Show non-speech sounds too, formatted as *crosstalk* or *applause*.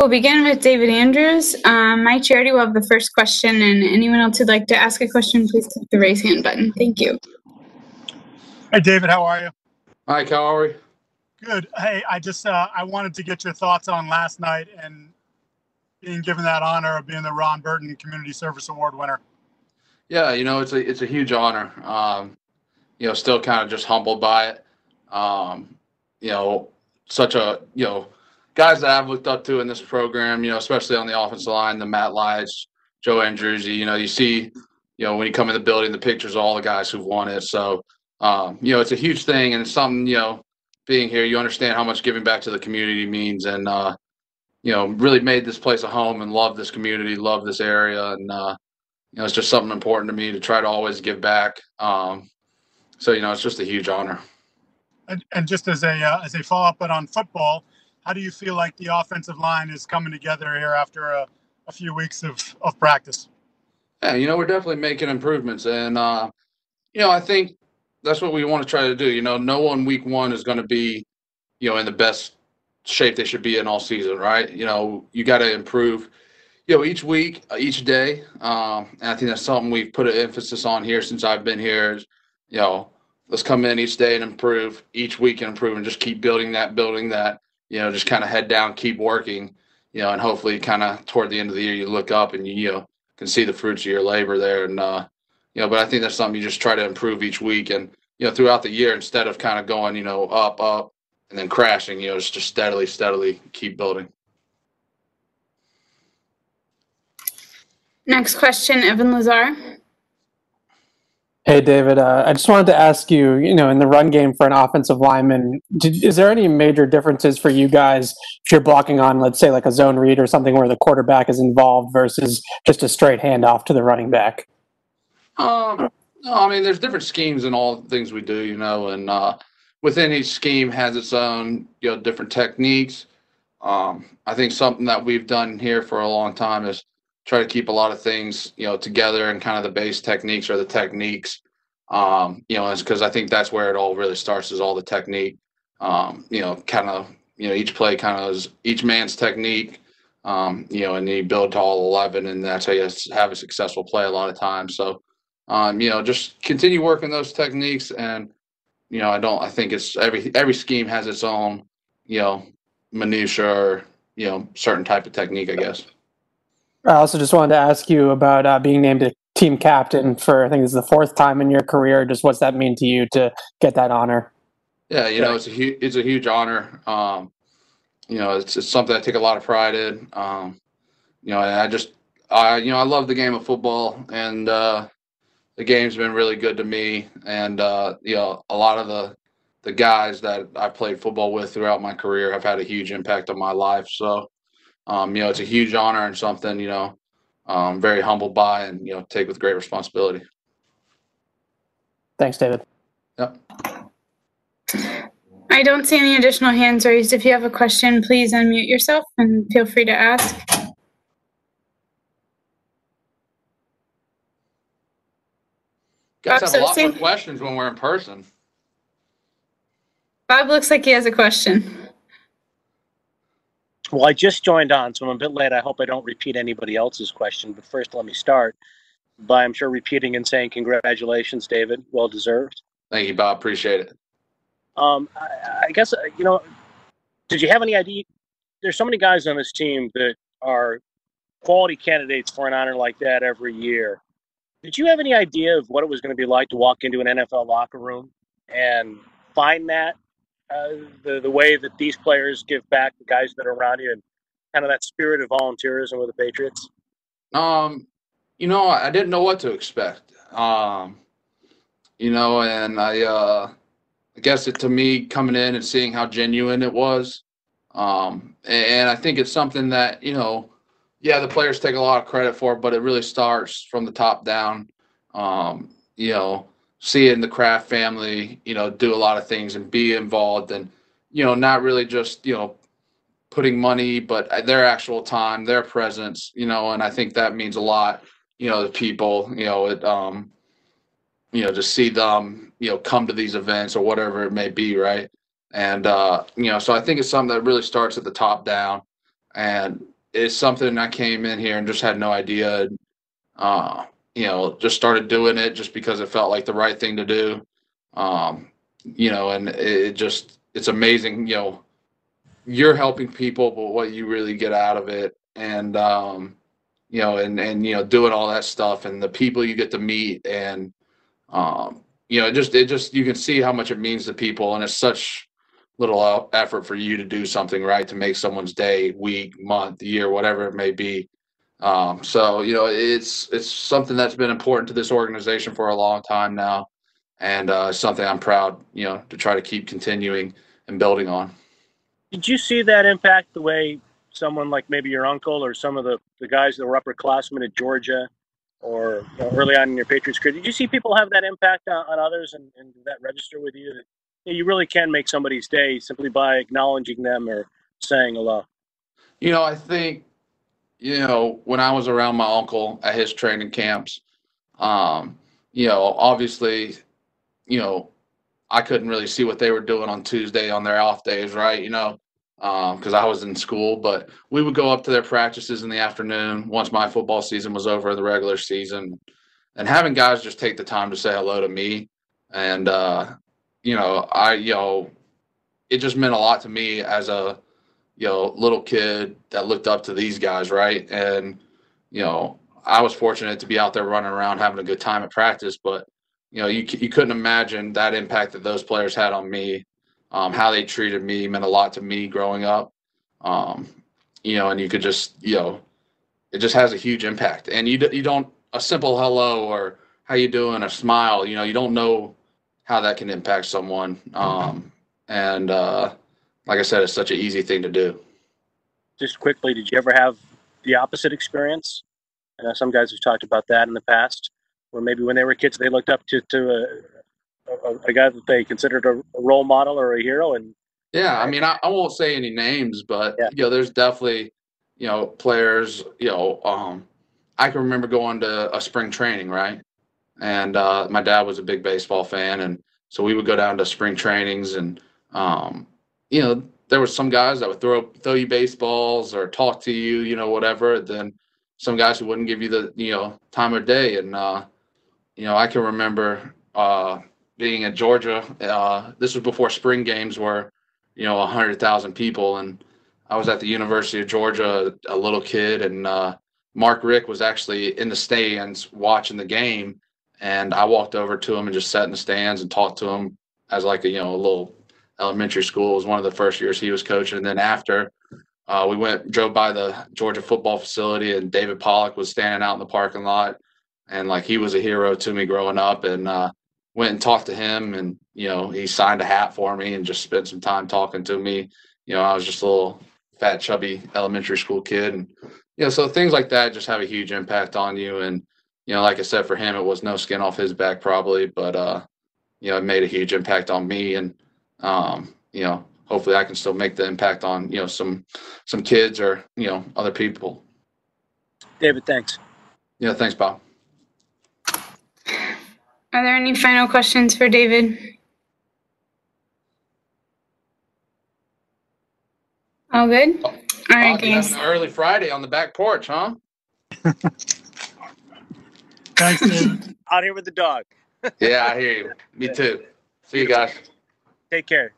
We'll begin with David Andrews. Um, my charity will have the first question, and anyone else who'd like to ask a question, please click the raise hand button. Thank you. Hey, David, how are you? Hi, Cal. How are you? Good. Hey, I just uh, I wanted to get your thoughts on last night and being given that honor of being the Ron Burton Community Service Award winner. Yeah, you know, it's a it's a huge honor. Um, you know, still kind of just humbled by it. Um, you know, such a you know guys that I've looked up to in this program. You know, especially on the offensive line, the Matt Lights, Joe Andruzzi. You know, you see, you know, when you come in the building, the pictures of all the guys who've won it. So, um, you know, it's a huge thing, and it's something. You know, being here, you understand how much giving back to the community means, and uh, you know, really made this place a home and love this community, love this area, and uh, you know, it's just something important to me to try to always give back. Um, so, you know, it's just a huge honor. And, and just as a uh, as a follow up, but on football, how do you feel like the offensive line is coming together here after a, a few weeks of, of practice? Yeah, you know, we're definitely making improvements, and uh, you know, I think that's what we want to try to do. You know, no one week one is going to be, you know, in the best shape they should be in all season, right? You know, you got to improve, you know, each week, uh, each day. Um, and I think that's something we've put an emphasis on here since I've been here. Is, you know, let's come in each day and improve, each week and improve, and just keep building that, building that. You know, just kind of head down, keep working. You know, and hopefully, kind of toward the end of the year, you look up and you, you know can see the fruits of your labor there. And uh, you know, but I think that's something you just try to improve each week and you know throughout the year instead of kind of going you know up up and then crashing. You know, just just steadily, steadily keep building. Next question, Evan Lazar. Hey, David. Uh, I just wanted to ask you, you know, in the run game for an offensive lineman, did, is there any major differences for you guys if you're blocking on, let's say, like a zone read or something where the quarterback is involved versus just a straight handoff to the running back? Um, no, I mean, there's different schemes in all the things we do, you know, and uh, within each scheme has its own, you know, different techniques. Um, I think something that we've done here for a long time is try to keep a lot of things, you know, together and kind of the base techniques or the techniques. Um, you know, because I think that's where it all really starts is all the technique. Um, you know, kind of, you know, each play kind of is each man's technique. Um, you know, and you build to all eleven, and that's how you have a successful play a lot of times. So, um, you know, just continue working those techniques, and you know, I don't. I think it's every every scheme has its own, you know, minutia or you know, certain type of technique. I guess. I also just wanted to ask you about uh, being named a team captain for I think this is the fourth time in your career. Just what's that mean to you to get that honor? Yeah, you know, it's a huge it's a huge honor. Um, you know, it's, it's something I take a lot of pride in. Um, you know, I just I you know I love the game of football, and uh, the game's been really good to me. And uh, you know, a lot of the the guys that I played football with throughout my career have had a huge impact on my life. So um, you know, it's a huge honor and something, you know, um, very humbled by and, you know, take with great responsibility. Thanks, David. Yep. I don't see any additional hands raised. If you have a question, please unmute yourself and feel free to ask. Guys Bob have a lot more questions when we're in person. Bob looks like he has a question. Well, I just joined on, so I'm a bit late. I hope I don't repeat anybody else's question. But first, let me start by, I'm sure, repeating and saying congratulations, David. Well deserved. Thank you, Bob. Appreciate it. Um, I, I guess, uh, you know, did you have any idea? There's so many guys on this team that are quality candidates for an honor like that every year. Did you have any idea of what it was going to be like to walk into an NFL locker room and find that uh, the the way that these players give back the guys that are around you and kind of that spirit of volunteerism with the Patriots? Um, you know, I didn't know what to expect. Um, you know, and I, uh, I guess it to me coming in and seeing how genuine it was. Um, and I think it's something that, you know, yeah, the players take a lot of credit for, but it really starts from the top down. Um, you know, seeing the Kraft family, you know, do a lot of things and be involved and, you know, not really just, you know, putting money, but their actual time, their presence, you know, and I think that means a lot, you know, to people, you know, it, um, you know, to see them, you know, come to these events or whatever it may be, right? And uh, you know, so I think it's something that really starts at the top down. and it's something I came in here and just had no idea. Uh, you know, just started doing it just because it felt like the right thing to do. Um, you know, and it just it's amazing. You know, you're helping people, but what you really get out of it, and um, you know, and and you know, doing all that stuff, and the people you get to meet, and um, you know, it just it just you can see how much it means to people, and it's such little effort for you to do something right to make someone's day, week, month, year, whatever it may be. Um, so you know, it's it's something that's been important to this organization for a long time now, and uh, something I'm proud, you know, to try to keep continuing and building on. Did you see that impact the way someone like maybe your uncle or some of the, the guys that were upperclassmen at Georgia or you know, early on in your Patriots career, did you see people have that impact on, on others and, and that register with you that you really can make somebody's day simply by acknowledging them or saying hello? You know, I think, you know, when I was around my uncle at his training camps, um, you know, obviously, you know, I couldn't really see what they were doing on Tuesday on their off days, right? You know, because um, I was in school, but we would go up to their practices in the afternoon once my football season was over, in the regular season, and having guys just take the time to say hello to me, and uh, you know, I you know, it just meant a lot to me as a you know little kid that looked up to these guys, right? And you know, I was fortunate to be out there running around having a good time at practice, but you know, you you couldn't imagine that impact that those players had on me. Um, how they treated me meant a lot to me growing up. Um, you know, and you could just, you know, it just has a huge impact. And you you don't a simple hello or how you doing, a smile. You know, you don't know how that can impact someone. Um, and uh, like I said, it's such an easy thing to do. Just quickly, did you ever have the opposite experience? I know some guys have talked about that in the past where maybe when they were kids they looked up to to a, a, a guy that they considered a, role model or a hero and yeah i mean i, I won't say any names but yeah. you know there's definitely you know players you know um i can remember going to a spring training right and uh, my dad was a big baseball fan and so we would go down to spring trainings and um you know there were some guys that would throw throw you baseballs or talk to you you know whatever then some guys who wouldn't give you the you know time of day and uh you know, I can remember uh, being at Georgia. Uh, this was before spring games were, you know, a 100,000 people. And I was at the University of Georgia, a little kid, and uh, Mark Richt was actually in the stands watching the game. And I walked over to him and just sat in the stands and talked to him as like a, you know, a little elementary school. It was one of the first years he was coaching. And then after, uh, we went, drove by the Georgia football facility, and David Pollack was standing out in the parking lot. And like he was a hero to me growing up and uh, went and talked to him and you know he signed a hat for me and just spent some time talking to me. You know i was just a little fat chubby elementary school kid. And you know so things like that just have a huge impact on you. And you know like i said for him it was no skin off his back probably but uh you know it made a huge impact on me. And um you know hopefully i can still make the impact on you know some some kids or you know other people david thanks yeah thanks bob are there any final questions for David? All good? All right, oh, guys. Early Friday on the back porch, huh? Thanks, David. *laughs* Out here with the dog. yeah, I hear you. Me too. See you guys. Take care.